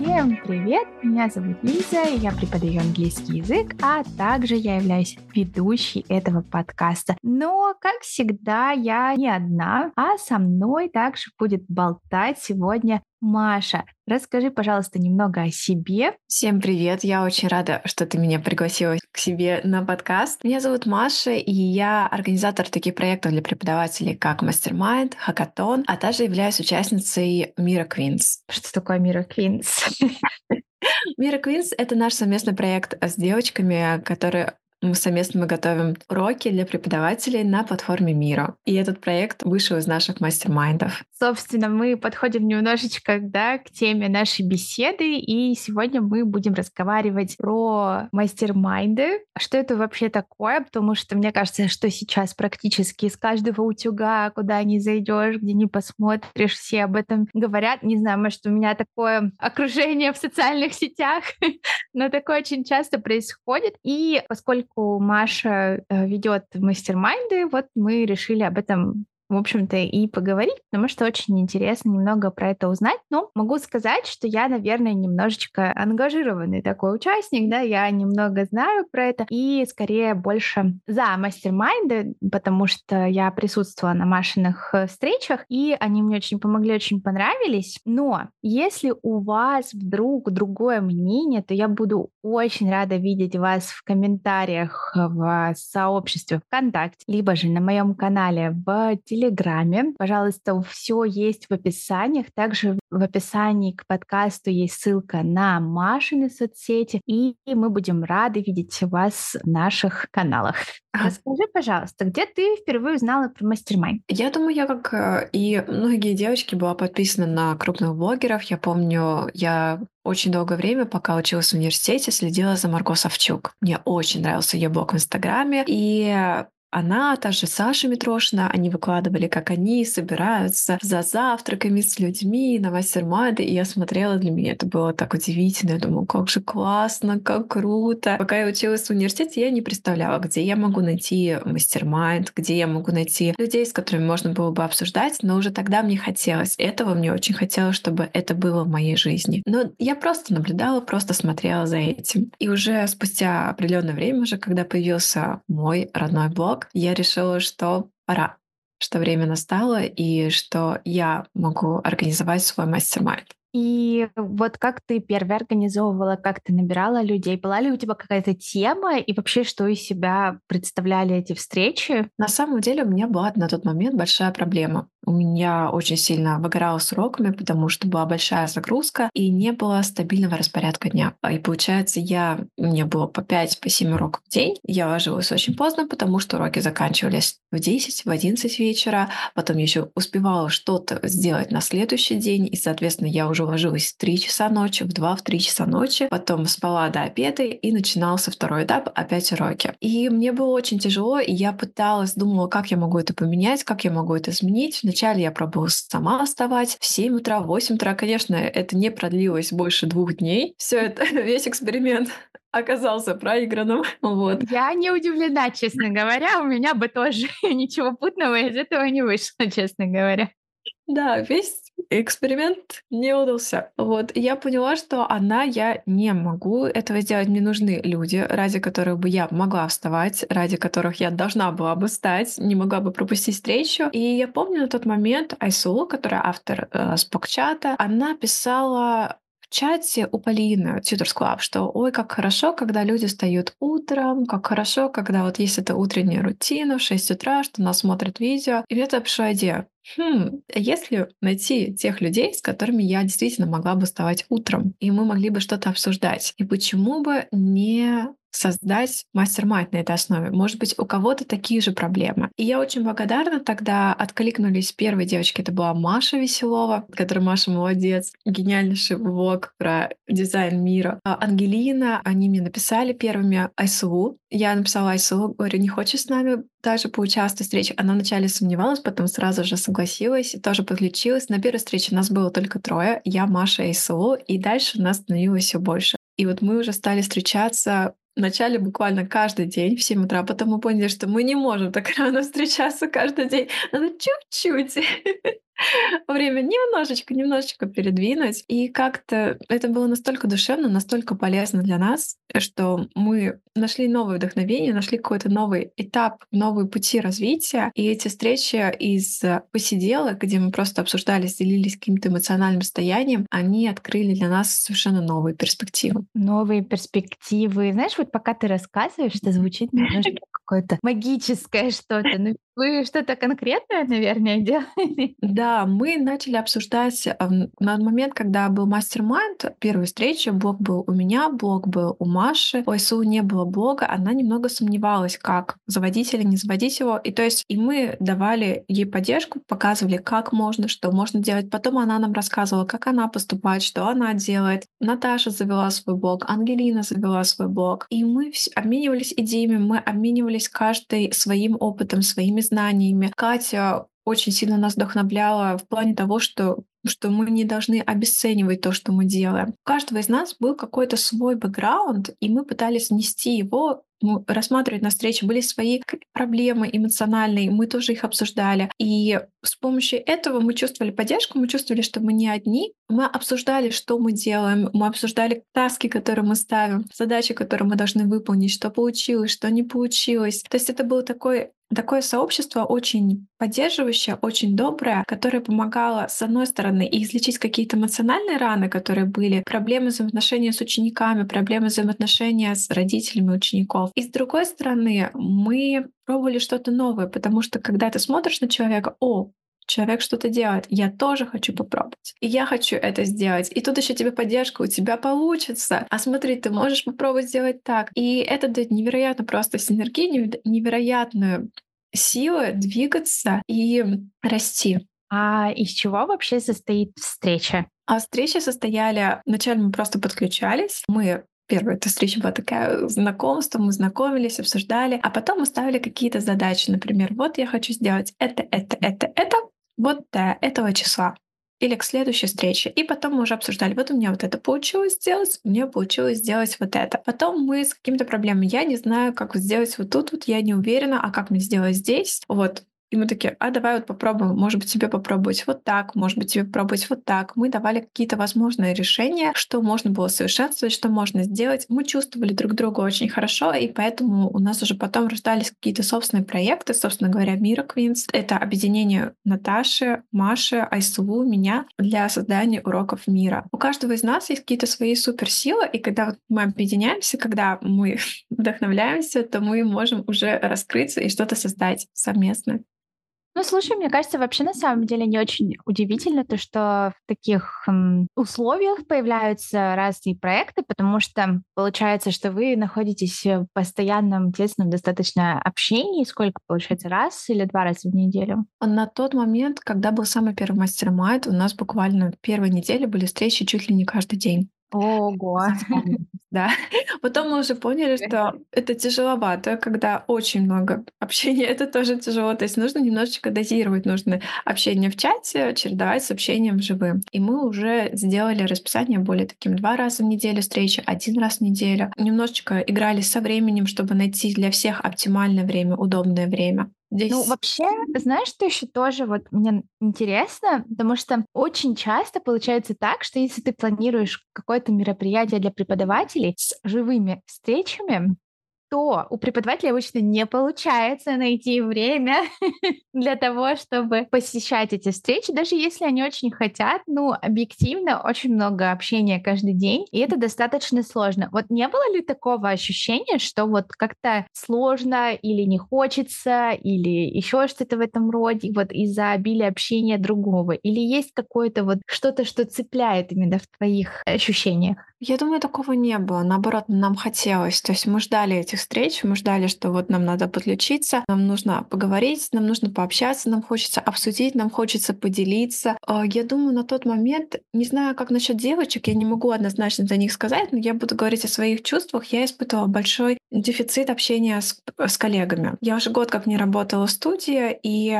Всем привет! Меня зовут Лиза, я преподаю английский язык, а также я являюсь ведущей этого подкаста. Но, как всегда, я не одна, а со мной также будет болтать сегодня Маша, расскажи, пожалуйста, немного о себе. Всем привет! Я очень рада, что ты меня пригласила к себе на подкаст. Меня зовут Маша, и я организатор таких проектов для преподавателей, как Mastermind, Hackathon, а также являюсь участницей Мира Квинс. Что такое Мира Квинс? Мира Квинс — это наш совместный проект с девочками, которые мы совместно мы готовим уроки для преподавателей на платформе Мира. И этот проект вышел из наших мастер-майндов. Собственно, мы подходим немножечко да, к теме нашей беседы, и сегодня мы будем разговаривать про мастер-майнды. Что это вообще такое? Потому что мне кажется, что сейчас практически из каждого утюга, куда не зайдешь, где не посмотришь, все об этом говорят. Не знаю, может, у меня такое окружение в социальных сетях, но такое очень часто происходит. И поскольку поскольку Маша э, ведет мастер-майнды, вот мы решили об этом в общем-то, и поговорить, потому что очень интересно немного про это узнать. Но могу сказать, что я, наверное, немножечко ангажированный такой участник, да, я немного знаю про это и скорее больше за мастер-майнды, потому что я присутствовала на Машиных э, встречах, и они мне очень помогли, очень понравились. Но если у вас вдруг другое мнение, то я буду очень рада видеть вас в комментариях в сообществе ВКонтакте, либо же на моем канале в Телеграме. Пожалуйста, все есть в описаниях. Также в описании к подкасту есть ссылка на Машины соцсети, и мы будем рады видеть вас в наших каналах. Расскажи, пожалуйста, где ты впервые узнала про мастер-майнд? Я думаю, я как э, и многие девочки была подписана на крупных блогеров. Я помню, я очень долгое время, пока училась в университете, следила за Марго Савчук. Мне очень нравился ее блог в Инстаграме. И она, та же Саша Митрошина, они выкладывали, как они собираются за завтраками с людьми на мастер-майнды, и я смотрела, для меня это было так удивительно. Я думала, как же классно, как круто. Пока я училась в университете, я не представляла, где я могу найти мастер-майнд, где я могу найти людей, с которыми можно было бы обсуждать, но уже тогда мне хотелось этого, мне очень хотелось, чтобы это было в моей жизни. Но я просто наблюдала, просто смотрела за этим. И уже спустя определенное время, уже когда появился мой родной блог, блог, я решила, что пора, что время настало и что я могу организовать свой мастер-майнд. И вот как ты первый организовывала, как ты набирала людей? Была ли у тебя какая-то тема и вообще что из себя представляли эти встречи? На самом деле у меня была на тот момент большая проблема. У меня очень сильно выгорало с уроками, потому что была большая загрузка и не было стабильного распорядка дня. И получается, я, мне было по 5 по 7 уроков в день. Я ложилась очень поздно, потому что уроки заканчивались в 10, в 11 вечера. Потом я еще успевала что-то сделать на следующий день. И, соответственно, я уже ложилась в 3 часа ночи, в 2, в 3 часа ночи. Потом спала до обеда и начинался второй этап, опять уроки. И мне было очень тяжело, и я пыталась, думала, как я могу это поменять, как я могу это изменить. Вначале я пробовала сама вставать в 7 утра, в 8 утра. Конечно, это не продлилось больше двух дней. Все это, весь эксперимент оказался проигранным. Вот. Я не удивлена, честно говоря. У меня бы тоже ничего путного из этого не вышло, честно говоря. Да, весь эксперимент не удался. Вот, я поняла, что она, я не могу этого сделать. Мне нужны люди, ради которых бы я могла вставать, ради которых я должна была бы стать, не могла бы пропустить встречу. И я помню на тот момент Айсулу, которая автор э, спокчата, она писала чате у Полины Tutors Club, что ой, как хорошо, когда люди встают утром, как хорошо, когда вот есть эта утренняя рутина в 6 утра, что нас смотрят видео. И мне это пришла идея. Хм, а если найти тех людей, с которыми я действительно могла бы вставать утром, и мы могли бы что-то обсуждать, и почему бы не создать мастер-майнд на этой основе. Может быть, у кого-то такие же проблемы. И я очень благодарна тогда откликнулись первые девочки. Это была Маша Веселова, которая Маша молодец, гениальнейший влог про дизайн мира. А Ангелина, они мне написали первыми Айсулу. Я написала Айсулу, говорю, не хочешь с нами даже поучаствовать в встрече? Она вначале сомневалась, потом сразу же согласилась и тоже подключилась. На первой встрече нас было только трое. Я, Маша и Айсулу. И дальше нас становилось все больше. И вот мы уже стали встречаться Вначале буквально каждый день в 7 утра, потом мы поняли, что мы не можем так рано встречаться каждый день. Надо чуть-чуть. время немножечко, немножечко передвинуть. И как-то это было настолько душевно, настолько полезно для нас, что мы нашли новое вдохновение, нашли какой-то новый этап, новые пути развития. И эти встречи из посиделок, где мы просто обсуждали, делились каким-то эмоциональным состоянием, они открыли для нас совершенно новые перспективы. Новые перспективы. Знаешь, вот пока ты рассказываешь, это звучит немножко какое-то магическое что-то. Ну, вы что-то конкретное, наверное, делали? Да, мы начали обсуждать на момент, когда был мастер-майнд, первая встреча, блог был у меня, блог был у Маши. У СУ не было блога, она немного сомневалась, как заводить или не заводить его. И то есть и мы давали ей поддержку, показывали, как можно, что можно делать. Потом она нам рассказывала, как она поступает, что она делает. Наташа завела свой блог, Ангелина завела свой блог. И мы обменивались идеями, мы обменивались каждый своим опытом, своими знаниями. Катя очень сильно нас вдохновляла в плане того, что что мы не должны обесценивать то, что мы делаем. У каждого из нас был какой-то свой бэкграунд, и мы пытались нести его ну, рассматривать на встрече, были свои проблемы эмоциональные, мы тоже их обсуждали. И с помощью этого мы чувствовали поддержку, мы чувствовали, что мы не одни. Мы обсуждали, что мы делаем, мы обсуждали таски, которые мы ставим, задачи, которые мы должны выполнить, что получилось, что не получилось. То есть это был такой Такое сообщество очень поддерживающее, очень доброе, которое помогало, с одной стороны, и излечить какие-то эмоциональные раны, которые были, проблемы взаимоотношения с учениками, проблемы взаимоотношения с родителями учеников. И с другой стороны, мы пробовали что-то новое, потому что когда ты смотришь на человека, о, человек что-то делает, я тоже хочу попробовать. И я хочу это сделать. И тут еще тебе поддержка, у тебя получится. А смотри, ты можешь попробовать сделать так. И это дает невероятно просто синергию, невероятную силу двигаться и расти. А из чего вообще состоит встреча? А встречи состояли... Вначале мы просто подключались. Мы Первая эта встреча была такая знакомство, мы знакомились, обсуждали, а потом мы ставили какие-то задачи. Например, вот я хочу сделать это, это, это, это, вот до этого числа или к следующей встрече. И потом мы уже обсуждали, вот у меня вот это получилось сделать, мне получилось сделать вот это. Потом мы с какими-то проблемами, я не знаю, как сделать вот тут, вот я не уверена, а как мне сделать здесь. Вот и мы такие, а давай вот попробуем, может быть, тебе попробовать вот так, может быть, тебе попробовать вот так. Мы давали какие-то возможные решения, что можно было совершенствовать, что можно сделать. Мы чувствовали друг друга очень хорошо, и поэтому у нас уже потом рождались какие-то собственные проекты, собственно говоря, Мира Квинс. Это объединение Наташи, Маши, Айсулу, меня для создания уроков мира. У каждого из нас есть какие-то свои суперсилы, и когда вот мы объединяемся, когда мы вдохновляемся, то мы можем уже раскрыться и что-то создать совместно. Ну, слушай, мне кажется, вообще на самом деле не очень удивительно то, что в таких м, условиях появляются разные проекты, потому что получается, что вы находитесь в постоянном, тесном достаточно общении. Сколько, получается, раз или два раза в неделю? На тот момент, когда был самый первый мастер-майнд, у нас буквально первой неделе были встречи чуть ли не каждый день. Ого! Да. Потом мы уже поняли, что это тяжеловато, когда очень много общения. Это тоже тяжело. То есть нужно немножечко дозировать. Нужно общение в чате чередовать с общением живым. И мы уже сделали расписание более таким два раза в неделю встречи, один раз в неделю. Немножечко играли со временем, чтобы найти для всех оптимальное время, удобное время. Ну, Здесь... Ну, вообще, знаешь, что еще тоже вот мне интересно, потому что очень часто получается так, что если ты планируешь какое-то мероприятие для преподавателей с живыми встречами, то у преподавателя обычно не получается найти время для того, чтобы посещать эти встречи, даже если они очень хотят. Ну, объективно, очень много общения каждый день, и это достаточно сложно. Вот не было ли такого ощущения, что вот как-то сложно или не хочется, или еще что-то в этом роде, вот из-за обилия общения другого? Или есть какое-то вот что-то, что цепляет именно в твоих ощущениях? Я думаю, такого не было. Наоборот, нам хотелось. То есть мы ждали этих встреч, мы ждали, что вот нам надо подключиться, нам нужно поговорить, нам нужно пообщаться, нам хочется обсудить, нам хочется поделиться. А, я думаю, на тот момент, не знаю, как насчет девочек, я не могу однозначно за них сказать, но я буду говорить о своих чувствах. Я испытывала большой дефицит общения с, с коллегами. Я уже год как не работала в студии, и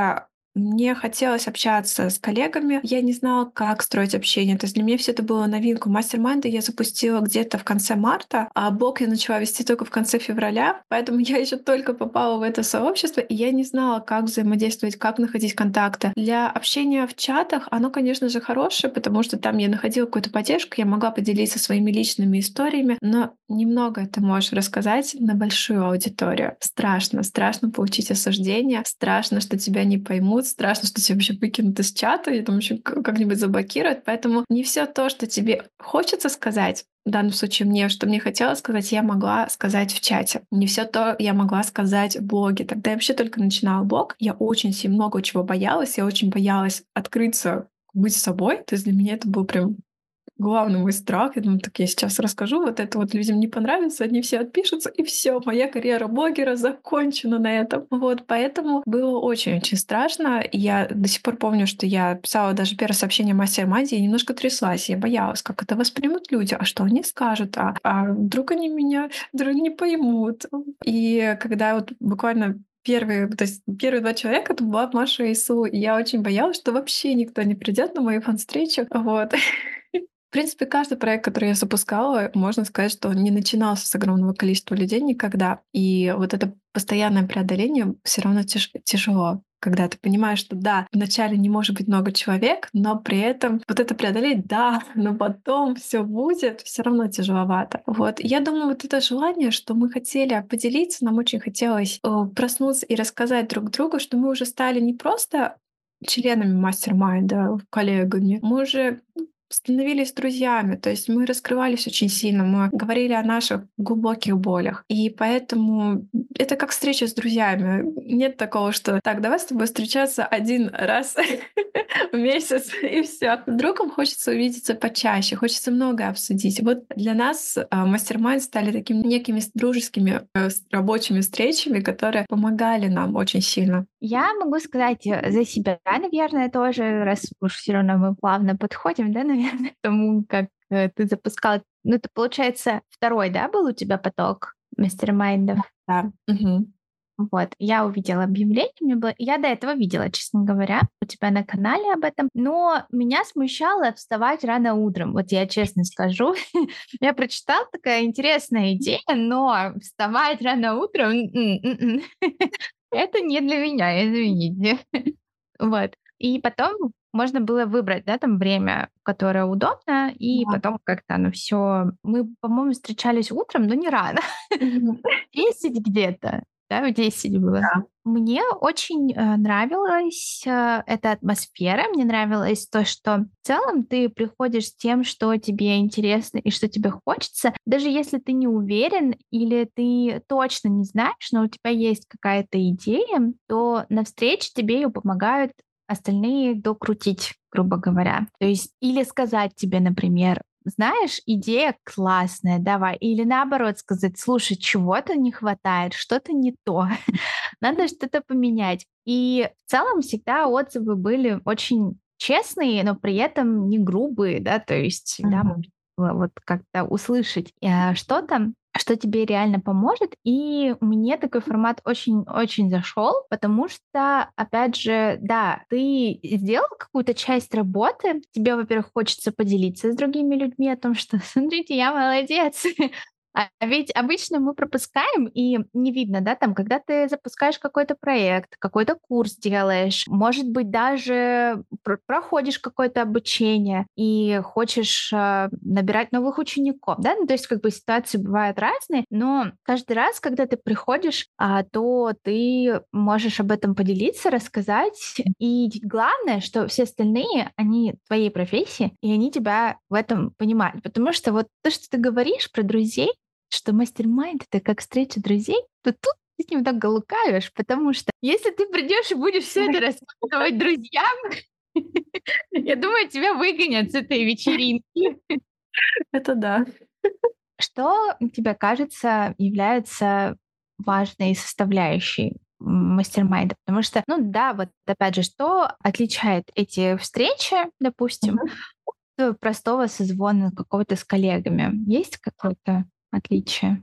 мне хотелось общаться с коллегами. Я не знала, как строить общение. То есть для меня все это было новинку. Мастер-майнды я запустила где-то в конце марта, а блог я начала вести только в конце февраля. Поэтому я еще только попала в это сообщество, и я не знала, как взаимодействовать, как находить контакты. Для общения в чатах оно, конечно же, хорошее, потому что там я находила какую-то поддержку, я могла поделиться своими личными историями, но немного ты можешь рассказать на большую аудиторию. Страшно, страшно получить осуждение, страшно, что тебя не поймут, страшно, что тебя вообще выкинут из чата и там еще как-нибудь заблокируют. Поэтому не все то, что тебе хочется сказать, в данном случае мне, что мне хотелось сказать, я могла сказать в чате. Не все то я могла сказать в блоге. Тогда я вообще только начинала блог. Я очень много чего боялась. Я очень боялась открыться быть собой. То есть для меня это был прям главный мой страх. Я думаю, так я сейчас расскажу, вот это вот людям не понравится, они все отпишутся, и все, моя карьера блогера закончена на этом. Вот, поэтому было очень-очень страшно. Я до сих пор помню, что я писала даже первое сообщение мастер Мади, и немножко тряслась. Я боялась, как это воспримут люди, а что они скажут, а, а вдруг они меня вдруг не поймут. И когда вот буквально первые, то есть первые два человека это была Маша и Ису, и я очень боялась, что вообще никто не придет на мою фан-встречу. Вот. В принципе, каждый проект, который я запускала, можно сказать, что он не начинался с огромного количества людей никогда. И вот это постоянное преодоление все равно тяж тяжело когда ты понимаешь, что да, вначале не может быть много человек, но при этом вот это преодолеть, да, но потом все будет, все равно тяжеловато. Вот. Я думаю, вот это желание, что мы хотели поделиться, нам очень хотелось э, проснуться и рассказать друг другу, что мы уже стали не просто членами мастер-майнда, коллегами, мы уже становились друзьями, то есть мы раскрывались очень сильно, мы говорили о наших глубоких болях. И поэтому это как встреча с друзьями. Нет такого, что так, давай с тобой встречаться один раз в месяц и все. Другом хочется увидеться почаще, хочется многое обсудить. Вот для нас а, мастер-майнд стали такими некими дружескими э, рабочими встречами, которые помогали нам очень сильно. Я могу сказать э, за себя, наверное, тоже, раз уж все равно мы плавно подходим, да, наверное, к тому, как э, ты запускал. Ну, это, получается, второй, да, был у тебя поток мастер-майндов? Да. Угу. Вот, я увидела объявление, мне было... я до этого видела, честно говоря, у тебя на канале об этом, но меня смущало вставать рано утром, вот я честно скажу. я прочитала такая интересная идея, но вставать рано утром это не для меня, извините. вот. И потом можно было выбрать, да, там время, которое удобно, и да. потом как-то оно все. Мы, по-моему, встречались утром, но не рано. 10 где-то да, в 10 было. Да. Мне очень э, нравилась э, эта атмосфера, мне нравилось то, что в целом ты приходишь с тем, что тебе интересно и что тебе хочется, даже если ты не уверен или ты точно не знаешь, но у тебя есть какая-то идея, то на встрече тебе ее помогают остальные докрутить грубо говоря. То есть или сказать тебе, например, знаешь, идея классная, давай. Или наоборот сказать, слушай, чего-то не хватает, что-то не то, надо что-то поменять. И в целом всегда отзывы были очень честные, но при этом не грубые, да, то есть всегда uh-huh. вот как-то услышать э, что-то, что тебе реально поможет. И мне такой формат очень-очень зашел, потому что, опять же, да, ты сделал какую-то часть работы, тебе, во-первых, хочется поделиться с другими людьми о том, что, смотрите, я молодец, а ведь обычно мы пропускаем, и не видно, да, там, когда ты запускаешь какой-то проект, какой-то курс делаешь, может быть, даже проходишь какое-то обучение и хочешь э, набирать новых учеников, да, ну, то есть как бы ситуации бывают разные, но каждый раз, когда ты приходишь, а, то ты можешь об этом поделиться, рассказать, и главное, что все остальные, они твоей профессии, и они тебя в этом понимают, потому что вот то, что ты говоришь про друзей, что мастер-майнд — это как встреча друзей, то тут ты с ним так лукавишь, потому что если ты придешь и будешь все это рассказывать друзьям, я думаю, тебя выгонят с этой вечеринки. Это да. Что тебе кажется является важной составляющей мастер-майнда? Потому что, ну да, вот опять же, что отличает эти встречи, допустим, от простого созвона какого-то с коллегами? Есть какой-то отличие?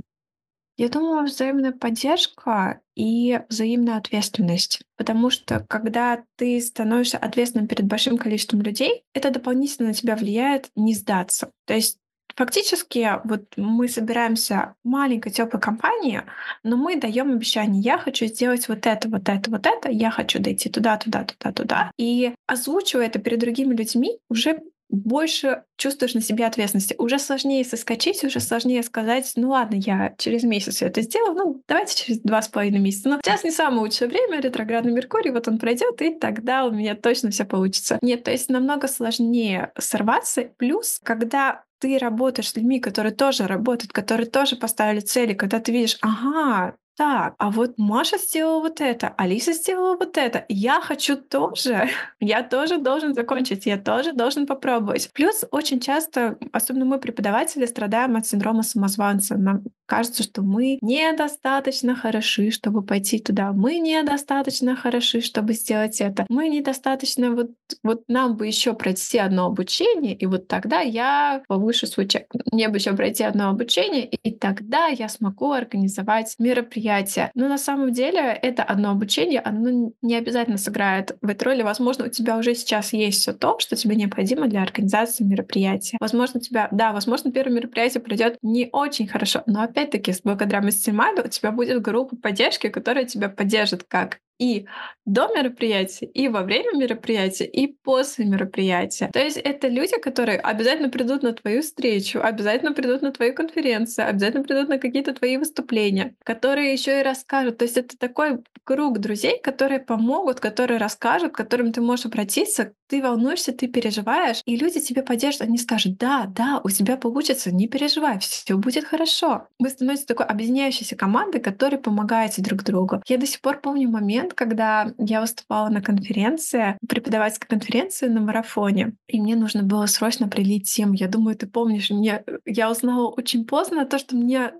Я думаю, взаимная поддержка и взаимная ответственность. Потому что когда ты становишься ответственным перед большим количеством людей, это дополнительно на тебя влияет не сдаться. То есть Фактически, вот мы собираемся в маленькой теплой компании, но мы даем обещание: я хочу сделать вот это, вот это, вот это, я хочу дойти туда, туда, туда, туда. И озвучивая это перед другими людьми, уже больше чувствуешь на себе ответственности. Уже сложнее соскочить, уже сложнее сказать, ну ладно, я через месяц это сделаю, ну давайте через два с половиной месяца. Но сейчас не самое лучшее время, ретроградный Меркурий, вот он пройдет, и тогда у меня точно все получится. Нет, то есть намного сложнее сорваться. Плюс, когда ты работаешь с людьми, которые тоже работают, которые тоже поставили цели, когда ты видишь, ага, так, а вот Маша сделала вот это, Алиса сделала вот это. Я хочу тоже. Я тоже должен закончить, я тоже должен попробовать. Плюс очень часто, особенно мы, преподаватели, страдаем от синдрома самозванца. Нам кажется, что мы недостаточно хороши, чтобы пойти туда. Мы недостаточно хороши, чтобы сделать это. Мы недостаточно вот, вот нам бы еще пройти одно обучение, и вот тогда я повышу свой чек. Мне бы еще пройти одно обучение, и тогда я смогу организовать мероприятие. Но на самом деле это одно обучение, оно не обязательно сыграет в этой роли. Возможно, у тебя уже сейчас есть все то, что тебе необходимо для организации мероприятия. Возможно, у тебя, да, возможно, первое мероприятие пройдет не очень хорошо, но опять-таки, благодаря Мастимайду у тебя будет группа поддержки, которая тебя поддержит как и до мероприятия, и во время мероприятия, и после мероприятия. То есть это люди, которые обязательно придут на твою встречу, обязательно придут на твою конференцию, обязательно придут на какие-то твои выступления, которые еще и расскажут. То есть это такой круг друзей, которые помогут, которые расскажут, к которым ты можешь обратиться. Ты волнуешься, ты переживаешь, и люди тебе поддержат. Они скажут, да, да, у тебя получится, не переживай, все будет хорошо. Вы становитесь такой объединяющейся командой, которой помогаете друг другу. Я до сих пор помню момент, момент, когда я выступала на конференции, преподавательской конференции на марафоне, и мне нужно было срочно определить тему. Я думаю, ты помнишь, мне, я узнала очень поздно то, что мне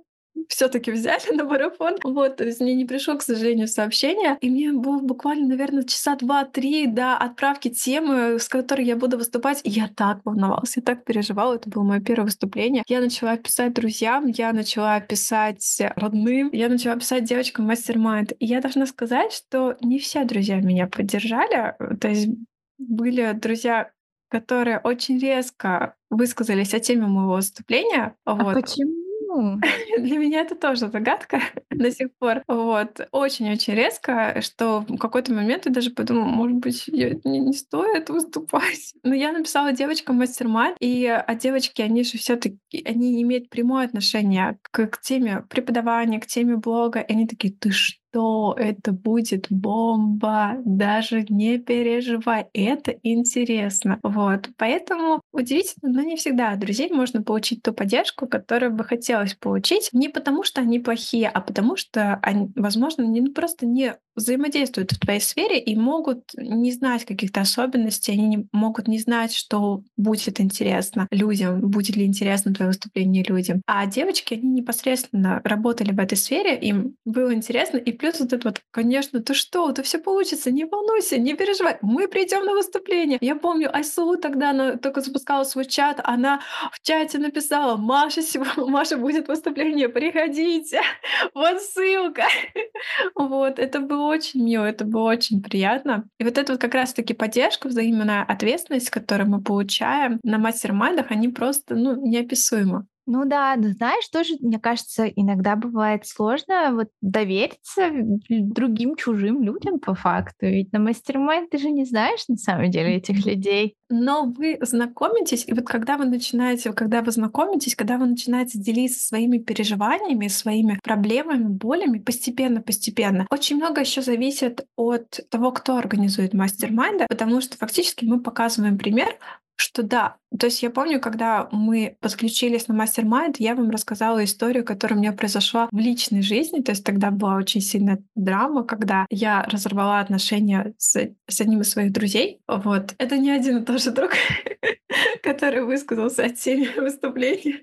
все-таки взяли на марафон. Вот, то есть мне не пришло, к сожалению, сообщение. И мне было буквально, наверное, часа два-три до отправки темы, с которой я буду выступать. И я так волновалась, я так переживала. Это было мое первое выступление. Я начала писать друзьям, я начала писать родным, я начала писать девочкам мастер-майнд. И я должна сказать, что не все друзья меня поддержали. То есть были друзья, которые очень резко высказались о теме моего выступления. А вот. почему? Для меня это тоже загадка до сих пор. Вот. Очень-очень резко, что в какой-то момент я даже подумала, может быть, я, не, не стоит выступать. Но я написала девочкам мастер и а девочки, они же все таки они имеют прямое отношение к, к теме преподавания, к теме блога. И они такие, ты что? Что это будет бомба, даже не переживай, это интересно. Вот, поэтому удивительно, но не всегда от друзей можно получить ту поддержку, которую бы хотелось получить, не потому что они плохие, а потому что они, возможно, не, ну, просто не взаимодействуют в твоей сфере и могут не знать каких-то особенностей, они не, могут не знать, что будет интересно людям, будет ли интересно твое выступление людям. А девочки, они непосредственно работали в этой сфере, им было интересно, и плюс вот это вот, конечно, ты что, это все получится, не волнуйся, не переживай, мы придем на выступление. Я помню, Айсу тогда она только запускала свой чат, она в чате написала, Маша, сегодня, Маша будет выступление, приходите, вот ссылка. Вот, это было очень мило, это было очень приятно. И вот это вот как раз-таки поддержка, взаимная ответственность, которую мы получаем на мастер-майндах, они просто, ну, неописуемы. Ну да, но знаешь, тоже, мне кажется, иногда бывает сложно вот довериться другим чужим людям по факту. Ведь на мастер ты же не знаешь на самом деле этих людей. Но вы знакомитесь, и вот когда вы начинаете, когда вы знакомитесь, когда вы начинаете делиться своими переживаниями, своими проблемами, болями, постепенно-постепенно, очень много еще зависит от того, кто организует мастер-майнды, потому что фактически мы показываем пример, что да. То есть я помню, когда мы подключились на мастер-майнд, я вам рассказала историю, которая у меня произошла в личной жизни. То есть тогда была очень сильная драма, когда я разорвала отношения с, с одним из своих друзей. Вот. Это не один и тот же друг, который высказался о теме выступления.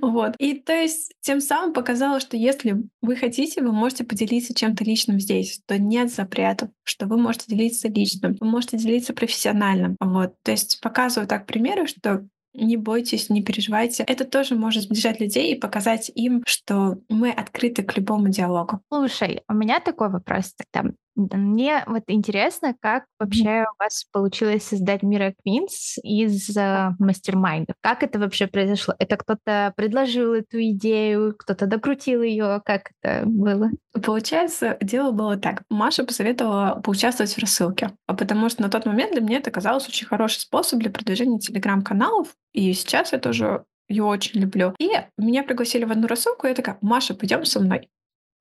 Вот. И то есть тем самым показала, что если вы хотите, вы можете поделиться чем-то личным здесь, то нет запретов, что вы можете делиться личным, вы можете делиться профессиональным. Вот. То есть показываю так примеры, что не бойтесь, не переживайте. Это тоже может сближать людей и показать им, что мы открыты к любому диалогу. Слушай, у меня такой вопрос тогда. Мне вот интересно, как вообще у вас получилось создать Мира Квинс из э, мастер-майндов. Как это вообще произошло? Это кто-то предложил эту идею, кто-то докрутил ее? Как это было? Получается, дело было так. Маша посоветовала поучаствовать в рассылке, а потому что на тот момент для меня это казалось очень хороший способ для продвижения телеграм-каналов, и сейчас я тоже ее очень люблю. И меня пригласили в одну рассылку, и я такая, Маша, пойдем со мной.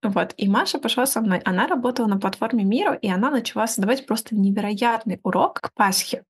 Вот. И Маша пошла со мной. Она работала на платформе Мира, и она начала создавать просто невероятный урок к Пасхе.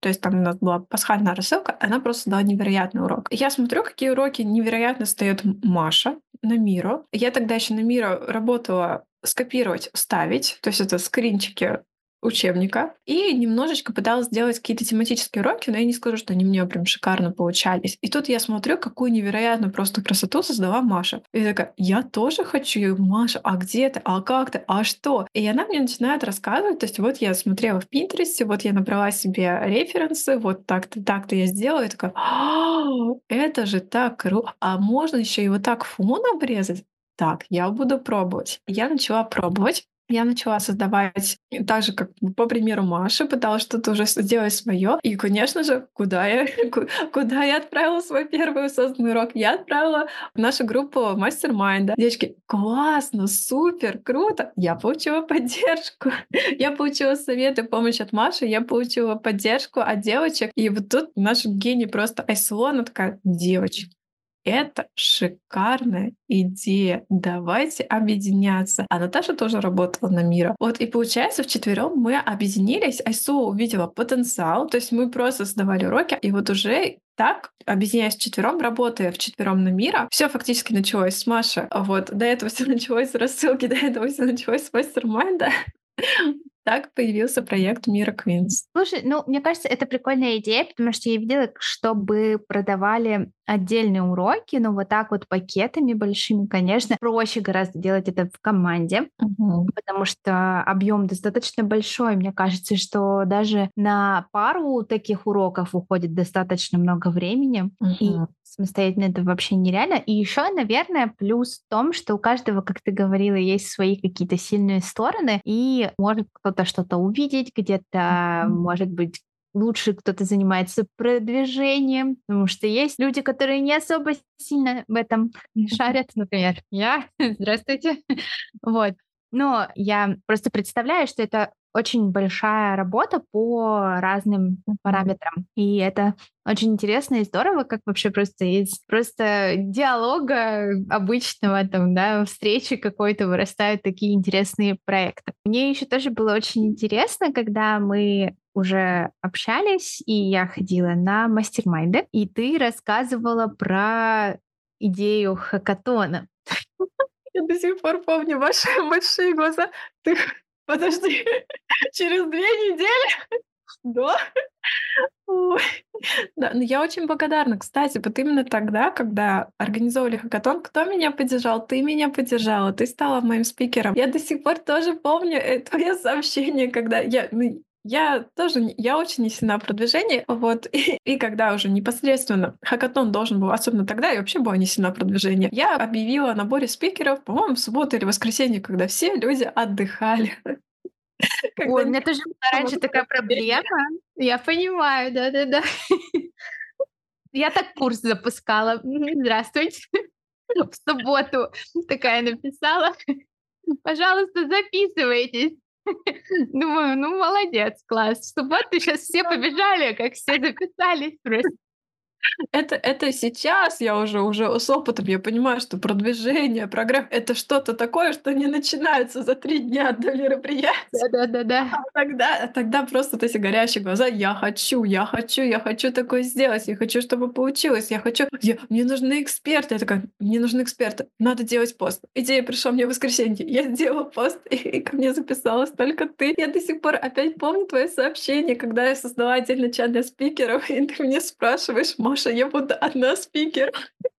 То есть там у нас была пасхальная рассылка, она просто дала невероятный урок. Я смотрю, какие уроки невероятно стоит Маша на Миру. Я тогда еще на Миру работала скопировать, вставить. То есть это скринчики учебника и немножечко пыталась сделать какие-то тематические уроки, но я не скажу, что они мне прям шикарно получались. И тут я смотрю, какую невероятную просто красоту создала Маша. И я такая, я тоже хочу, Маша, а где ты, а как ты, а что? И она мне начинает рассказывать, то есть вот я смотрела в Пинтересте, вот я набрала себе референсы, вот так-то, так-то я сделала, и такая, «А, это же так круто, а можно еще и вот так фон обрезать? Так, я буду пробовать. Я начала пробовать. Я начала создавать так же, как по примеру Маши, пыталась что-то уже сделать свое. И, конечно же, куда я, куда я отправила свой первый созданный урок? Я отправила в нашу группу мастер-майнда. Девочки, классно, супер, круто. Я получила поддержку. Я получила советы, помощь от Маши, я получила поддержку от девочек. И вот тут наш гений просто Айслона такая, девочки, это шикарная идея. Давайте объединяться. А Наташа тоже работала на Мира. Вот и получается, в четвером мы объединились. Айсу увидела потенциал. То есть мы просто создавали уроки. И вот уже так, объединяясь четвером, работая в четвером на мира, все фактически началось с Маши. Вот до этого все началось с рассылки, до этого все началось с мастер-майнда. Так появился проект Мира Квинс. Слушай, ну, мне кажется, это прикольная идея, потому что я видела, чтобы продавали отдельные уроки, но вот так вот пакетами большими, конечно, проще гораздо делать это в команде, угу. потому что объем достаточно большой. Мне кажется, что даже на пару таких уроков уходит достаточно много времени, угу. и самостоятельно это вообще нереально. И еще, наверное, плюс в том, что у каждого, как ты говорила, есть свои какие-то сильные стороны, и может кто-то что-то увидеть, где-то, mm-hmm. может быть, лучше кто-то занимается продвижением, потому что есть люди, которые не особо сильно в этом шарят, например, я. Здравствуйте. Вот. Но я просто представляю, что это очень большая работа по разным параметрам. И это очень интересно и здорово, как вообще просто из просто диалога обычного, там, да, встречи какой-то вырастают такие интересные проекты. Мне еще тоже было очень интересно, когда мы уже общались, и я ходила на мастер-майнды, и ты рассказывала про идею хакатона. Я до сих пор помню ваши большие глаза. Ты Подожди, через две недели? Да? Да, но я очень благодарна, кстати, вот именно тогда, когда организовывали хакатон, кто меня поддержал? Ты меня поддержала, ты стала моим спикером. Я до сих пор тоже помню твое сообщение, когда я, ну, я тоже, я очень не сильна в продвижении, вот, и, и когда уже непосредственно хакатон должен был, особенно тогда, я вообще была не сильна в продвижении, я объявила о наборе спикеров, по-моему, в субботу или воскресенье, когда все люди отдыхали. Ой, у меня тоже была раньше такая проблема. Я понимаю, да-да-да. Я так курс запускала. Здравствуйте. В субботу такая написала. Пожалуйста, записывайтесь. Думаю, ну молодец, класс. В субботу сейчас все побежали, как все записались просто. Это, это сейчас я уже, уже с опытом, я понимаю, что продвижение, прогресс — это что-то такое, что не начинается за три дня до мероприятия. Да-да-да. А тогда, а тогда просто эти горящие глаза «я хочу, я хочу, я хочу такое сделать, я хочу, чтобы получилось, я хочу, я, мне нужны эксперты». Я такая «мне нужны эксперты, надо делать пост». Идея пришла мне в воскресенье, я сделала пост, и, и ко мне записалась только ты. Я до сих пор опять помню твое сообщение, когда я создала отдельный чат для спикеров, и ты мне спрашиваешь Маша, я буду одна спикер.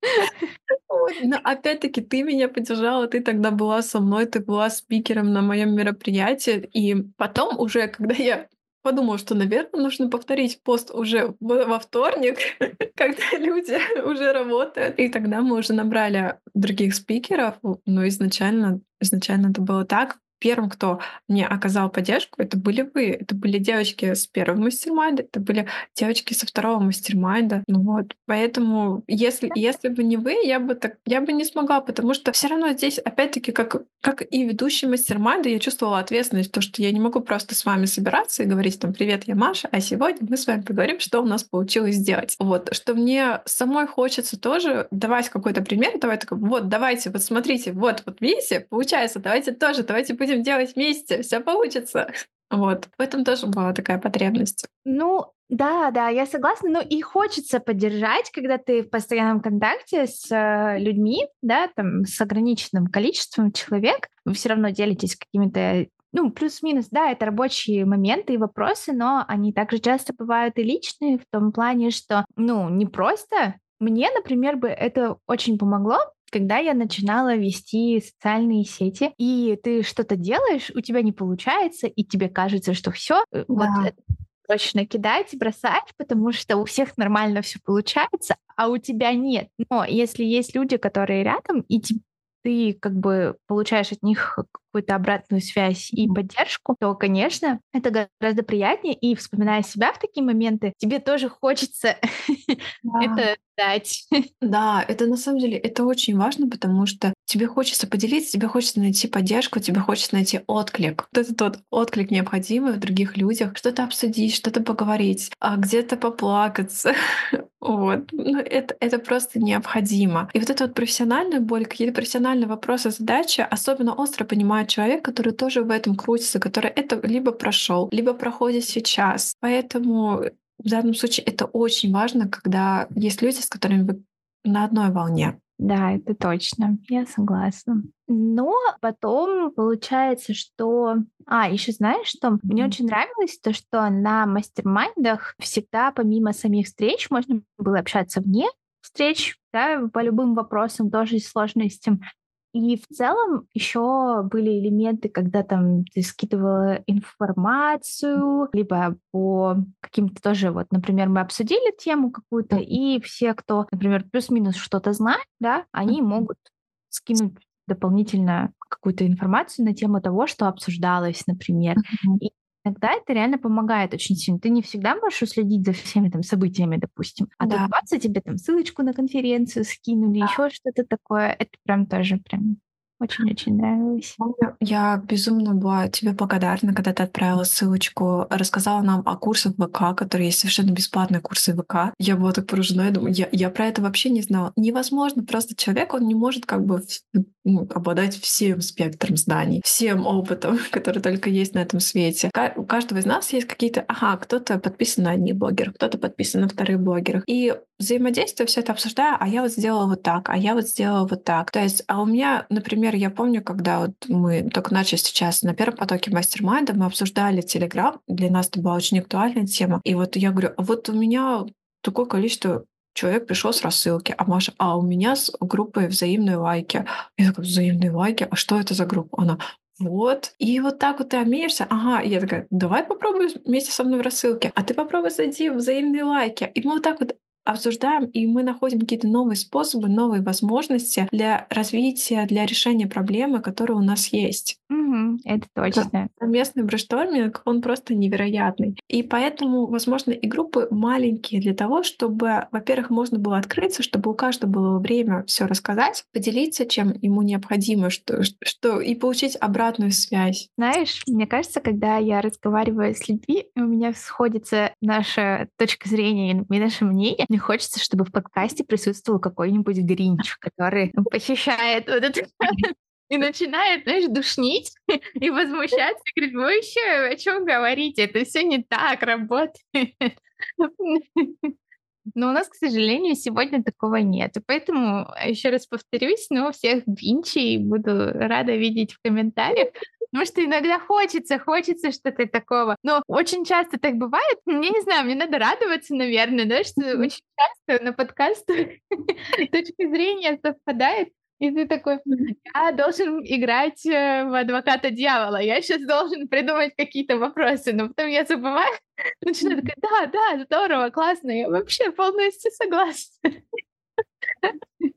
Но опять-таки ты меня поддержала, ты тогда была со мной, ты была спикером на моем мероприятии. И потом уже, когда я подумала, что, наверное, нужно повторить пост уже во вторник, когда люди уже работают. И тогда мы уже набрали других спикеров. Но изначально, изначально это было так первым, кто мне оказал поддержку, это были вы. Это были девочки с первого мастер-майнда, это были девочки со второго мастер-майнда. Ну вот. Поэтому, если, если бы не вы, я бы так, я бы не смогла, потому что все равно здесь, опять-таки, как, как и ведущий мастер-майнда, я чувствовала ответственность, то, что я не могу просто с вами собираться и говорить там «Привет, я Маша, а сегодня мы с вами поговорим, что у нас получилось сделать». Вот. Что мне самой хочется тоже давать какой-то пример, давай такой, вот, давайте, вот смотрите, вот, вот видите, получается, давайте тоже, давайте будем будем делать вместе, все получится. Вот. В этом тоже была такая потребность. Ну, да, да, я согласна. Ну и хочется поддержать, когда ты в постоянном контакте с э, людьми, да, там, с ограниченным количеством человек, вы все равно делитесь какими-то ну, плюс-минус, да, это рабочие моменты и вопросы, но они также часто бывают и личные в том плане, что, ну, не просто. Мне, например, бы это очень помогло, когда я начинала вести социальные сети, и ты что-то делаешь, у тебя не получается, и тебе кажется, что все, э, да. вот точно кидать, бросать, потому что у всех нормально все получается, а у тебя нет. Но если есть люди, которые рядом, и ты как бы получаешь от них какую-то обратную связь и поддержку, то, конечно, это гораздо приятнее. И вспоминая себя в такие моменты, тебе тоже хочется это дать. Да, это на самом деле это очень важно, потому что тебе хочется поделиться, тебе хочется найти поддержку, тебе хочется найти отклик. Вот этот вот отклик необходимый в других людях, что-то обсудить, что-то поговорить, а где-то поплакаться. Вот. Ну, это, это просто необходимо. И вот эта вот профессиональная боль, какие-то профессиональные вопросы, задачи особенно остро понимает человек, который тоже в этом крутится, который это либо прошел, либо проходит сейчас. Поэтому в данном случае это очень важно, когда есть люди, с которыми вы на одной волне. Да, это точно, я согласна. Но потом получается, что... А, еще знаешь, что mm-hmm. мне очень нравилось то, что на мастер-майндах всегда помимо самих встреч можно было общаться вне встреч, да, по любым вопросам, тоже сложностям. И в целом еще были элементы, когда там ты скидывала информацию, либо по каким-то тоже, вот, например, мы обсудили тему какую-то, и все, кто, например, плюс-минус что-то знает, да, они могут скинуть дополнительно какую-то информацию на тему того, что обсуждалось, например. Mm-hmm. И Иногда это реально помогает очень сильно. Ты не всегда можешь уследить за всеми там событиями, допустим. А да. тут бац, тебе там ссылочку на конференцию скинули, да. еще что-то такое. Это прям тоже прям очень-очень нравилось. Я безумно была тебе благодарна, когда ты отправила ссылочку, рассказала нам о курсах ВК, которые есть совершенно бесплатные курсы ВК. Я была так поражена, я думаю, я, я про это вообще не знала. Невозможно, просто человек, он не может как бы ну, обладать всем спектром знаний, всем опытом, который только есть на этом свете. У каждого из нас есть какие-то, ага, кто-то подписан на одних блогеров, кто-то подписан на вторых блогерах. И взаимодействие все это обсуждаю, а я вот сделала вот так, а я вот сделала вот так. То есть, а у меня, например, я помню, когда вот мы только начали сейчас на первом потоке мастер-майнда, мы обсуждали Телеграм, для нас это была очень актуальная тема. И вот я говорю, а вот у меня такое количество человек пришел с рассылки, а Маша, а у меня с группой взаимные лайки. Я такая, взаимные лайки? А что это за группа? Она, вот. И вот так вот ты обменишься. Ага, я такая, давай попробуй вместе со мной в рассылке. А ты попробуй зайти в взаимные лайки. И мы вот так вот обсуждаем, и мы находим какие-то новые способы, новые возможности для развития, для решения проблемы, которые у нас есть. Угу, это точно. Местный brainstorming, он просто невероятный. И поэтому, возможно, и группы маленькие для того, чтобы, во-первых, можно было открыться, чтобы у каждого было время все рассказать, поделиться, чем ему необходимо, что, что и получить обратную связь. Знаешь, мне кажется, когда я разговариваю с людьми, у меня сходится наша точка зрения и наше мнение, мне хочется, чтобы в подкасте присутствовал какой-нибудь гринч, который похищает вот это и начинает, знаешь, душнить и возмущаться, и говорит, вы еще о чем говорите? Это все не так работает. Но у нас, к сожалению, сегодня такого нет. И поэтому, еще раз повторюсь, но всех гринчей буду рада видеть в комментариях. Потому что иногда хочется, хочется что-то такого. Но очень часто так бывает. Я не знаю, мне надо радоваться, наверное, да, что очень часто на подкастах точка зрения совпадает. И ты такой, я должен играть э, в адвоката дьявола, я сейчас должен придумать какие-то вопросы, но потом я забываю, начинаю такая, да, да, здорово, классно, я вообще полностью согласна.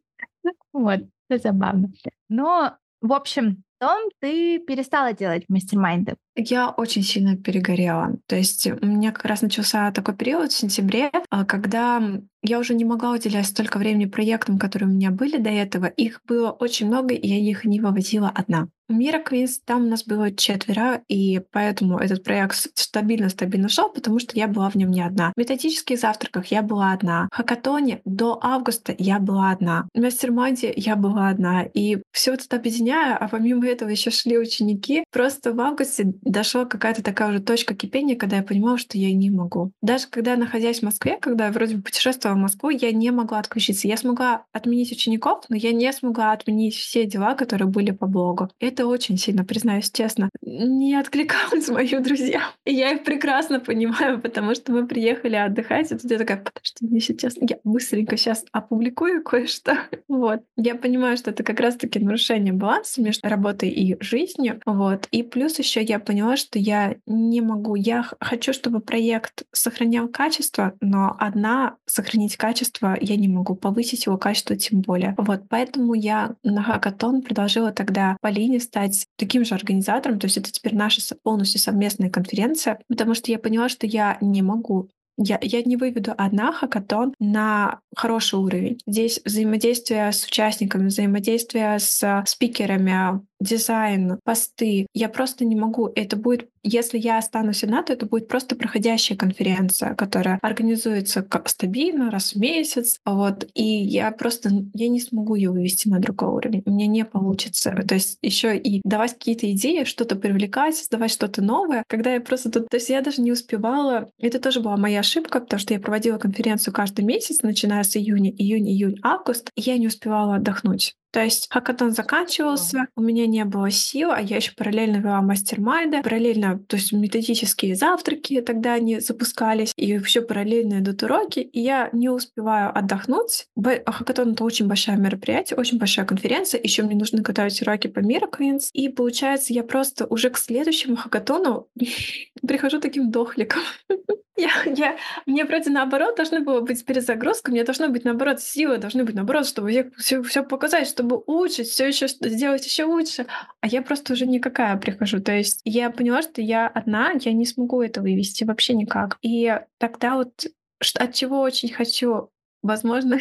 Вот, это забавно. Но, в общем, потом ты перестала делать мастер-майнды. Я очень сильно перегорела. То есть у меня как раз начался такой период в сентябре, а, когда я уже не могла уделять столько времени проектам, которые у меня были до этого. Их было очень много, и я их не вывозила одна. Мира Квинс, там у нас было четверо, и поэтому этот проект стабильно-стабильно шел, потому что я была в нем не одна. В методических завтраках я была одна. В хакатоне до августа я была одна. В мастер я была одна. И все это объединяя, а помимо этого еще шли ученики. Просто в августе дошла какая-то такая уже точка кипения, когда я понимала, что я не могу. Даже когда находясь в Москве, когда я вроде бы путешествовала в Москву, я не могла отключиться. Я смогла отменить учеников, но я не смогла отменить все дела, которые были по блогу. Это очень сильно, признаюсь честно, не откликалось моим друзьям. И я их прекрасно понимаю, потому что мы приехали отдыхать, и тут я такая, подожди, мне сейчас, я быстренько сейчас опубликую кое-что. Вот. Я понимаю, что это как раз-таки нарушение баланса между работой и жизнью. Вот. И плюс еще я поняла, поняла, что я не могу. Я хочу, чтобы проект сохранял качество, но одна сохранить качество я не могу, повысить его качество тем более. Вот, поэтому я на Хакатон предложила тогда Полине стать таким же организатором, то есть это теперь наша полностью совместная конференция, потому что я поняла, что я не могу я, я не выведу одна хакатон на хороший уровень. Здесь взаимодействие с участниками, взаимодействие с спикерами, дизайн, посты. Я просто не могу. Это будет, если я останусь одна, то это будет просто проходящая конференция, которая организуется как стабильно, раз в месяц. Вот. И я просто я не смогу ее вывести на другой уровень. У меня не получится. То есть еще и давать какие-то идеи, что-то привлекать, создавать что-то новое. Когда я просто тут... То есть я даже не успевала... Это тоже была моя ошибка, потому что я проводила конференцию каждый месяц, начиная с июня, июнь, июнь, август, и я не успевала отдохнуть. То есть хакатон заканчивался, у меня не было сил, а я еще параллельно вела мастер-майнды, параллельно, то есть методические завтраки тогда они запускались, и еще параллельно идут уроки, и я не успеваю отдохнуть. Хакатон — это очень большое мероприятие, очень большая конференция, еще мне нужно готовить уроки по Мира Queens, и получается, я просто уже к следующему хакатону прихожу таким дохликом. Я, я, мне вроде наоборот должны было быть перезагрузка, мне должно быть наоборот силы, должны быть наоборот, чтобы все, все показать, чтобы улучшить, все еще сделать еще лучше. А я просто уже никакая прихожу. То есть я поняла, что я одна, я не смогу это вывести вообще никак. И тогда вот от чего очень хочу, возможно,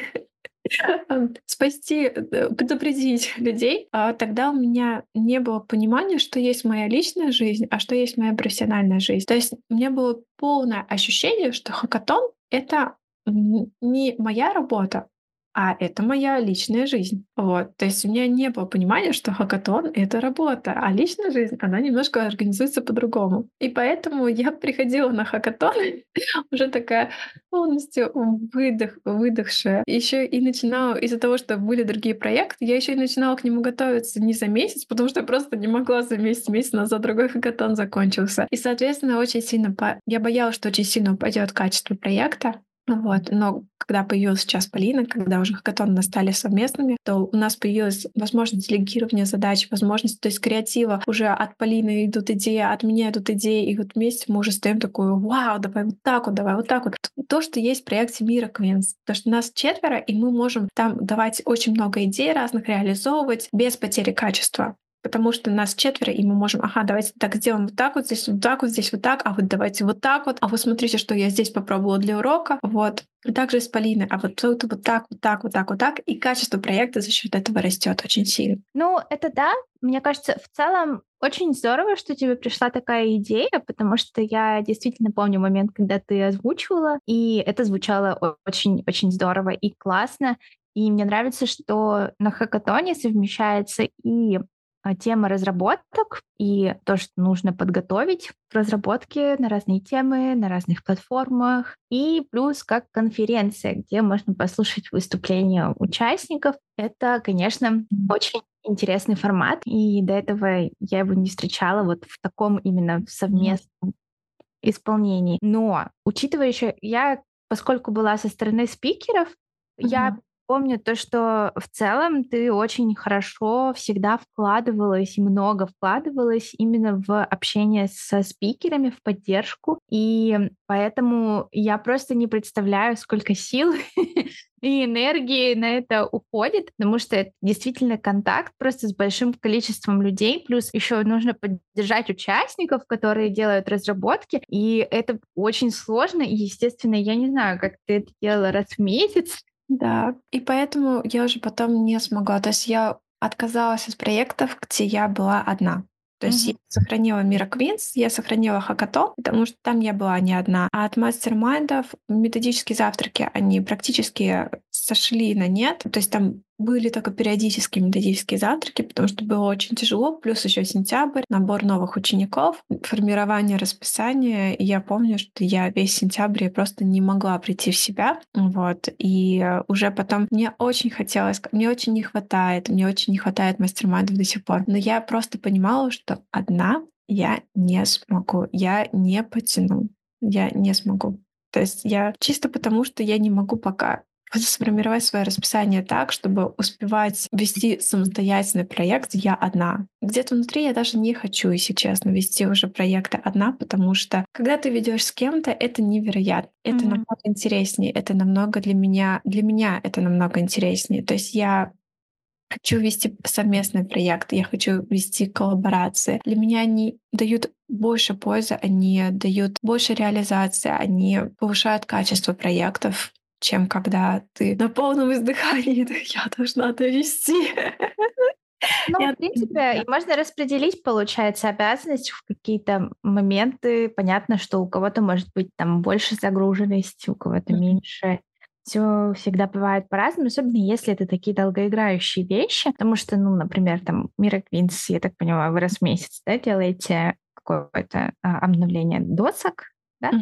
спасти, э, предупредить людей, а тогда у меня не было понимания, что есть моя личная жизнь, а что есть моя профессиональная жизнь. То есть у меня было полное ощущение, что хакатон — это не моя работа, а это моя личная жизнь. Вот. То есть у меня не было понимания, что хакатон — это работа, а личная жизнь, она немножко организуется по-другому. И поэтому я приходила на хакатон уже такая полностью выдох, выдохшая. Еще и начинала, из-за того, что были другие проекты, я еще и начинала к нему готовиться не за месяц, потому что я просто не могла за месяц, месяц назад другой хакатон закончился. И, соответственно, очень сильно... По... Я боялась, что очень сильно упадет качество проекта, вот. Но когда появилась сейчас Полина, когда уже хакатоны стали совместными, то у нас появилась возможность делегирования задач, возможность, то есть креатива. Уже от Полины идут идеи, от меня идут идеи, и вот вместе мы уже стоим такой, вау, давай вот так вот, давай вот так вот. То, что есть в проекте Мира Квинс. То, что нас четверо, и мы можем там давать очень много идей разных, реализовывать без потери качества потому что нас четверо, и мы можем, ага, давайте так сделаем вот так вот, здесь вот так вот, здесь вот так, а вот давайте вот так вот, а вот смотрите, что я здесь попробовала для урока, вот. И также с Полиной, а вот тут вот так, вот так, вот так, вот так, и качество проекта за счет этого растет очень сильно. Ну, это да. Мне кажется, в целом очень здорово, что тебе пришла такая идея, потому что я действительно помню момент, когда ты озвучивала, и это звучало очень-очень здорово и классно. И мне нравится, что на хакатоне совмещается и тема разработок и то, что нужно подготовить к разработке на разные темы, на разных платформах. И плюс как конференция, где можно послушать выступления участников. Это, конечно, очень интересный формат, и до этого я его не встречала вот в таком именно совместном исполнении. Но, учитывая еще, я, поскольку была со стороны спикеров, mm-hmm. я помню то, что в целом ты очень хорошо всегда вкладывалась, много вкладывалась именно в общение со спикерами, в поддержку. И поэтому я просто не представляю, сколько сил и энергии на это уходит, потому что это действительно контакт просто с большим количеством людей, плюс еще нужно поддержать участников, которые делают разработки, и это очень сложно, и, естественно, я не знаю, как ты это делала раз в месяц, да, и поэтому я уже потом не смогла. То есть я отказалась от проектов, где я была одна. То есть mm-hmm. я сохранила Мира Квинс, я сохранила Хакатон, потому что там я была не одна. А от мастер-майндов методические завтраки, они практически сошли на нет. То есть там были только периодические методические завтраки, потому что было очень тяжело, плюс еще сентябрь, набор новых учеников, формирование расписания. И я помню, что я весь сентябрь просто не могла прийти в себя. Вот. И уже потом мне очень хотелось, мне очень не хватает, мне очень не хватает мастер до сих пор. Но я просто понимала, что одна я не смогу, я не потяну, я не смогу. То есть я чисто потому, что я не могу пока сформировать свое расписание так, чтобы успевать вести самостоятельный проект я одна. Где-то внутри я даже не хочу, если честно, вести уже проекты одна, потому что когда ты ведешь с кем-то, это невероятно. Это mm-hmm. намного интереснее, это намного для меня, для меня это намного интереснее. То есть я хочу вести совместные проекты, я хочу вести коллаборации. Для меня они дают больше пользы, они дают больше реализации, они повышают качество проектов чем когда ты на полном издыхании, я должна довести. Ну, Я... в принципе, можно распределить, получается, обязанность в какие-то моменты. Понятно, что у кого-то может быть там больше загруженности, у кого-то mm-hmm. меньше. Все всегда бывает по-разному, особенно если это такие долгоиграющие вещи. Потому что, ну, например, там Мира Квинс, я так понимаю, вы раз в месяц да, делаете какое-то а, обновление досок, да?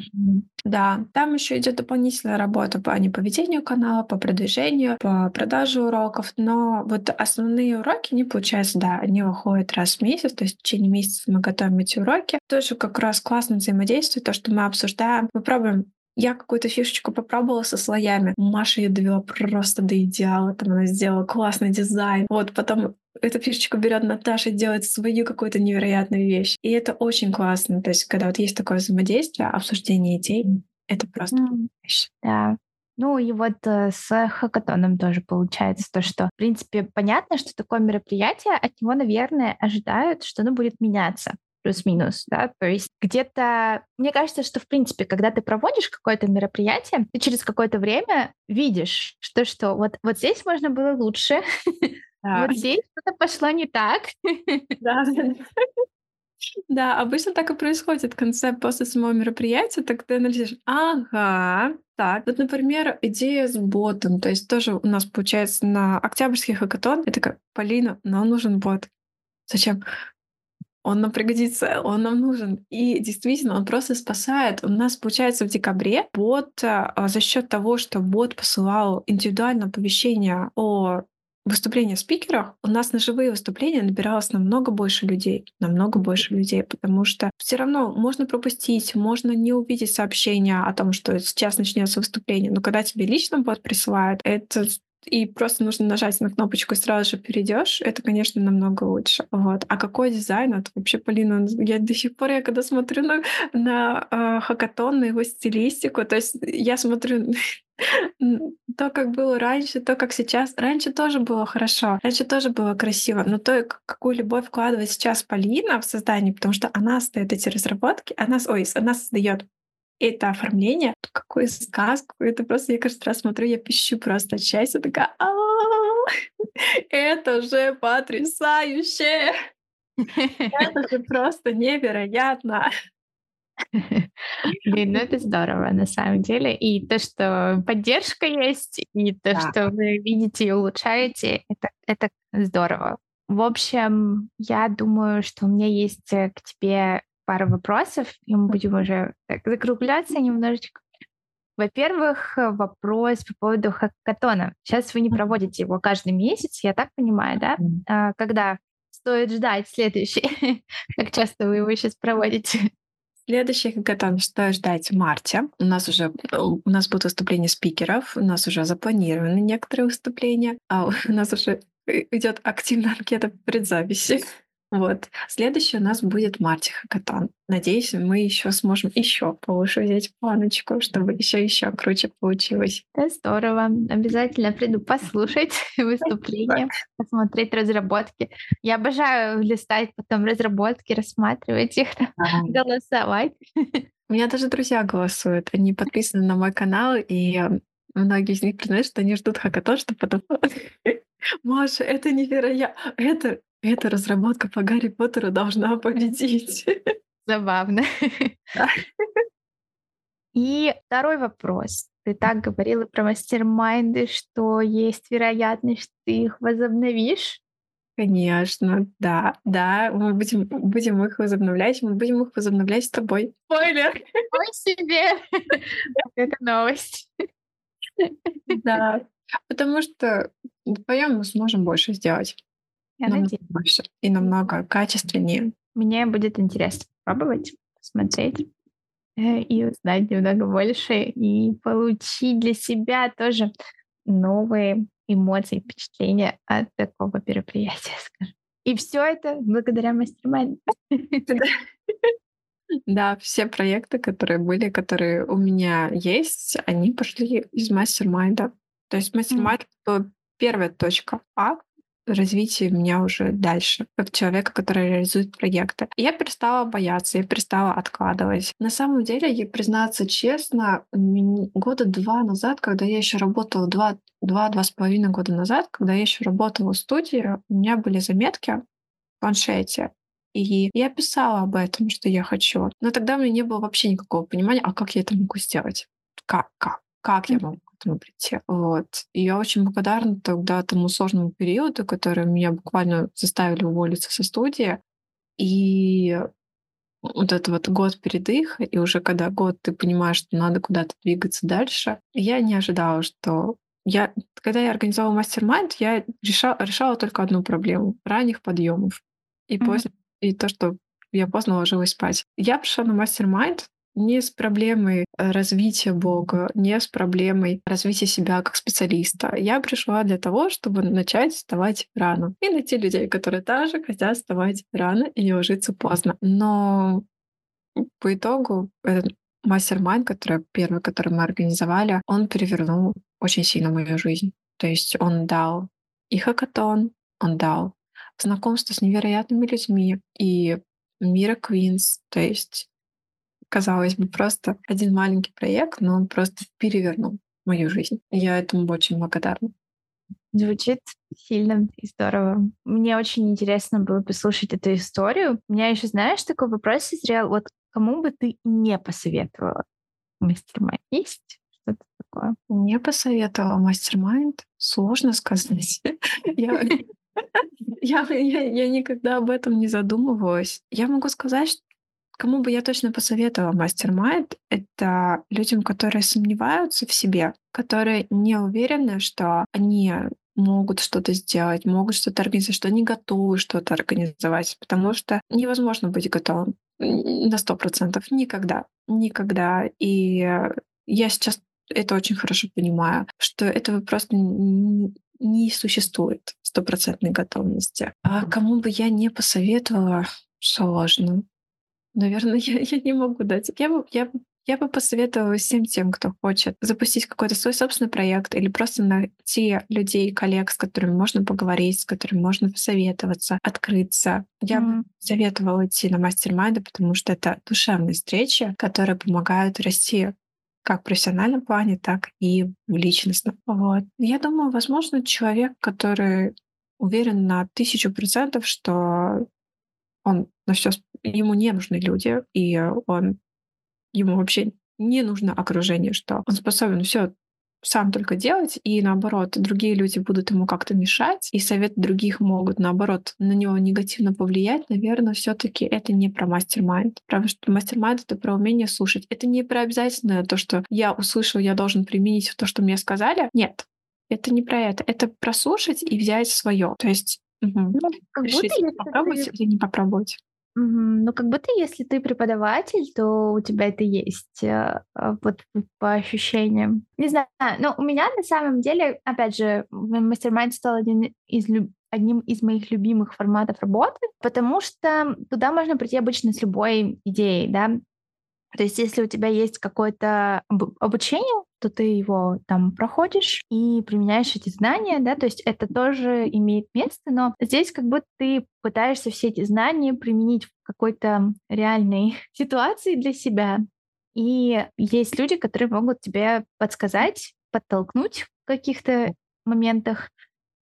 Да, там еще идет дополнительная работа по не по ведению канала, по продвижению, по продаже уроков. Но вот основные уроки, не получается, да, они выходят раз в месяц, то есть в течение месяца мы готовим эти уроки. Тоже как раз классно взаимодействие, то, что мы обсуждаем. Мы пробуем я какую-то фишечку попробовала со слоями. Маша ее довела просто до идеала. Там она сделала классный дизайн. Вот потом эту фишечку берет Наташа и делает свою какую-то невероятную вещь. И это очень классно. То есть, когда вот есть такое взаимодействие, обсуждение идей, это просто mm. вещь. Да. Ну и вот э, с хакатоном тоже получается то, что, в принципе, понятно, что такое мероприятие, от него, наверное, ожидают, что оно будет меняться плюс-минус, да, то есть где-то, мне кажется, что, в принципе, когда ты проводишь какое-то мероприятие, ты через какое-то время видишь, что, что вот, вот здесь можно было лучше, да. вот здесь что-то пошло не так. Да, да, обычно так и происходит в конце, после самого мероприятия, так ты анализируешь, ага, так, вот, например, идея с ботом, то есть тоже у нас получается на октябрьских хакатон, я такая, Полина, нам нужен бот. Зачем? Он нам пригодится, он нам нужен. И действительно, он просто спасает. У нас, получается, в декабре бот а, за счет того, что бот посылал индивидуальное оповещение о выступления спикерах, у нас на живые выступления набиралось намного больше людей, намного больше людей, потому что все равно можно пропустить, можно не увидеть сообщение о том, что сейчас начнется выступление, но когда тебе лично бот присылает, это и просто нужно нажать на кнопочку и сразу же перейдешь, это, конечно, намного лучше. Вот. А какой дизайн? Это вообще, Полина, я до сих пор, я когда смотрю на, на э, хакатон, на его стилистику, то есть я смотрю то, как было раньше, то, как сейчас. Раньше тоже было хорошо, раньше тоже было красиво, но то, какую любовь вкладывает сейчас Полина в создание, потому что она стоит эти разработки, она, ой, она создает это оформление, какую сказку. Это просто, я каждый раз смотрю, я пищу просто от счастья, такая, это же потрясающе! Это же просто невероятно! Блин, ну это здорово на самом деле. И то, что поддержка есть, и то, да. что вы видите и улучшаете, это, это здорово. В общем, я думаю, что у меня есть э, к тебе пару вопросов, и мы будем уже так, закругляться немножечко. Во-первых, вопрос по поводу хакатона. Сейчас вы не проводите его каждый месяц, я так понимаю, да? А, когда стоит ждать следующий? Как часто вы его сейчас проводите? Следующий хакатон, что ждать в марте. У нас уже у нас будут выступления спикеров, у нас уже запланированы некоторые выступления, а у нас уже идет активная анкета предзаписи. Вот. Следующий у нас будет Марти Хакатон. Надеюсь, мы еще сможем еще повыше взять планочку, чтобы еще еще круче получилось. Это здорово. Обязательно приду послушать выступление, посмотреть разработки. Я обожаю листать потом разработки, рассматривать их, голосовать. У меня даже друзья голосуют. Они подписаны на мой канал, и многие из них признают, что они ждут хакатон, чтобы потом... Маша, это невероятно. Это эта разработка по Гарри Поттеру должна победить. Забавно. И второй вопрос. Ты так говорила про мастер-майнды, что есть вероятность, что ты их возобновишь? Конечно, да, да, мы будем, будем их возобновлять, мы будем их возобновлять с тобой. Спойлер! Ой себе! Это новость. Да, потому что вдвоем мы сможем больше сделать. Я намного надеюсь. больше и намного качественнее. Мне будет интересно попробовать, посмотреть э, и узнать немного больше, и получить для себя тоже новые эмоции, впечатления от такого мероприятия, скажем. И все это благодаря мастер Да, все проекты, которые были, которые у меня есть, они пошли из мастер-майнда. То есть мастер-майнд — первая точка А, развитие меня уже дальше, как человека, который реализует проекты. Я перестала бояться, я перестала откладывать. На самом деле, я признаться честно, года два назад, когда я еще работала, два, два, два с половиной года назад, когда я еще работала в студии, у меня были заметки в планшете, и я писала об этом, что я хочу. Но тогда у меня не было вообще никакого понимания, а как я это могу сделать? Как? Как? Как я могу? Прийти. Вот. И я очень благодарна тогда тому сложному периоду, который меня буквально заставили уволиться со студии. И вот этот вот год передыха, и уже когда год ты понимаешь, что надо куда-то двигаться дальше, я не ожидала, что я, когда я организовала мастер-майнд, я решала, решала только одну проблему — ранних подъемов. И, mm-hmm. поздно, и то, что я поздно ложилась спать. Я пришла на мастер-майнд не с проблемой э, развития Бога, не с проблемой развития себя как специалиста. Я пришла для того, чтобы начать вставать рано. И найти людей, которые также хотят вставать рано и не ложиться поздно. Но по итогу этот мастер-майн, который первый, который мы организовали, он перевернул очень сильно мою жизнь. То есть он дал и хакатон, он дал знакомство с невероятными людьми и мира Квинс, то есть казалось бы, просто один маленький проект, но он просто перевернул мою жизнь. Я этому очень благодарна. Звучит сильно и здорово. Мне очень интересно было послушать эту историю. У меня еще, знаешь, такой вопрос созрел. Вот кому бы ты не посоветовала mastermind? Есть что-то такое? Не посоветовала mastermind? Сложно сказать. Я, я, я, я никогда об этом не задумывалась. Я могу сказать, Кому бы я точно посоветовала mastermind, это людям, которые сомневаются в себе, которые не уверены, что они могут что-то сделать, могут что-то организовать, что они готовы что-то организовать, потому что невозможно быть готовым на сто процентов никогда, никогда. И я сейчас это очень хорошо понимаю, что этого просто не существует стопроцентной готовности. А кому бы я не посоветовала, сложно. Наверное, я, я не могу дать. Я бы, я, я бы посоветовала всем тем, кто хочет запустить какой-то свой собственный проект или просто найти людей, коллег, с которыми можно поговорить, с которыми можно посоветоваться, открыться. Я mm. бы советовала идти на мастер-майнды, потому что это душевные встречи, которые помогают расти как в профессиональном плане, так и в личностном. Вот. Я думаю, возможно, человек, который уверен на тысячу процентов, что он на все ему не нужны люди, и он ему вообще не нужно окружение, что он способен все сам только делать, и наоборот, другие люди будут ему как-то мешать, и советы других могут, наоборот, на него негативно повлиять, наверное, все таки это не про мастер-майнд. Потому что мастер-майнд — это про умение слушать. Это не про обязательно то, что я услышал, я должен применить то, что мне сказали. Нет, это не про это. Это про слушать и взять свое. То есть угу. ну, решить, попробовать или не попробовать. Ну, как будто если ты преподаватель, то у тебя это есть, э, а, вот по ощущениям. Не знаю, но у меня на самом деле, опять же, мастер-майнд стал один из люб одним из моих любимых форматов работы, потому что туда можно прийти обычно с любой идеей, да. То есть если у тебя есть какое-то обучение, то ты его там проходишь и применяешь эти знания, да, то есть это тоже имеет место, но здесь как будто ты пытаешься все эти знания применить в какой-то реальной ситуации для себя. И есть люди, которые могут тебе подсказать, подтолкнуть в каких-то моментах,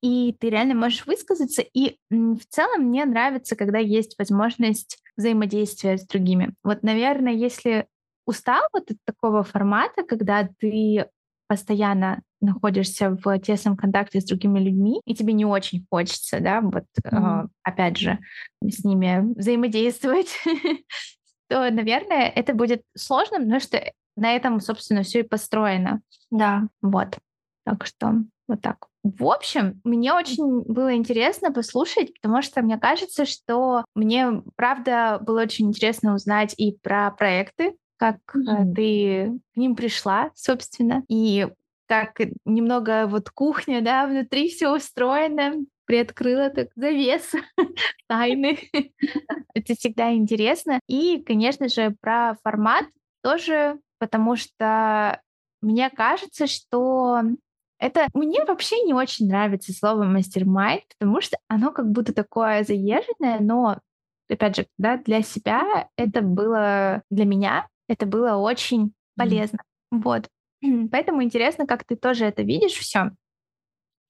и ты реально можешь высказаться. И в целом мне нравится, когда есть возможность взаимодействия с другими. Вот, наверное, если устал вот от такого формата, когда ты постоянно находишься в тесном контакте с другими людьми, и тебе не очень хочется, да, вот mm-hmm. э, опять же, с ними взаимодействовать, то, наверное, это будет сложно, потому что на этом, собственно, все и построено. Да. Вот. Так что вот так. В общем, мне очень было интересно послушать, потому что мне кажется, что мне, правда, было очень интересно узнать и про проекты, как mm-hmm. ты к ним пришла, собственно, и как немного вот кухня, да, внутри все устроено, приоткрыла так завес тайны. Это всегда интересно. И, конечно же, про формат тоже, потому что мне кажется, что это мне вообще не очень нравится слово мастер-майнд, потому что оно как будто такое заезженное, но опять же, да, для себя это было, для меня это было очень полезно. Mm. Вот. Поэтому интересно, как ты тоже это видишь все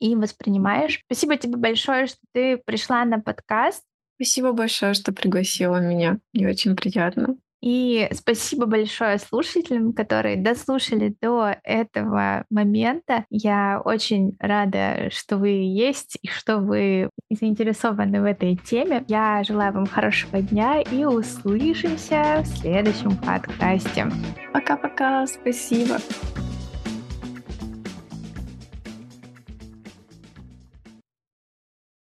и воспринимаешь. Спасибо тебе большое, что ты пришла на подкаст. Спасибо большое, что пригласила меня. Мне очень приятно. И спасибо большое слушателям, которые дослушали до этого момента. Я очень рада, что вы есть и что вы заинтересованы в этой теме. Я желаю вам хорошего дня и услышимся в следующем подкасте. Пока-пока, спасибо.